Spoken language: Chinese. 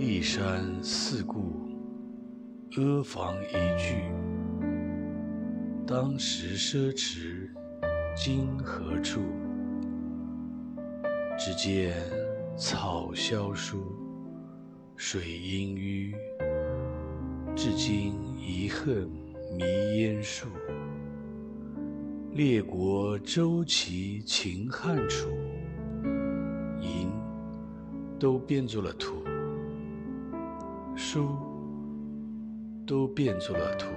骊山四顾，阿房一句。当时奢侈，今何处？只见草萧疏，水阴纡。至今遗恨迷烟树。列国周齐秦汉楚，银都变作了土，书都变作了图。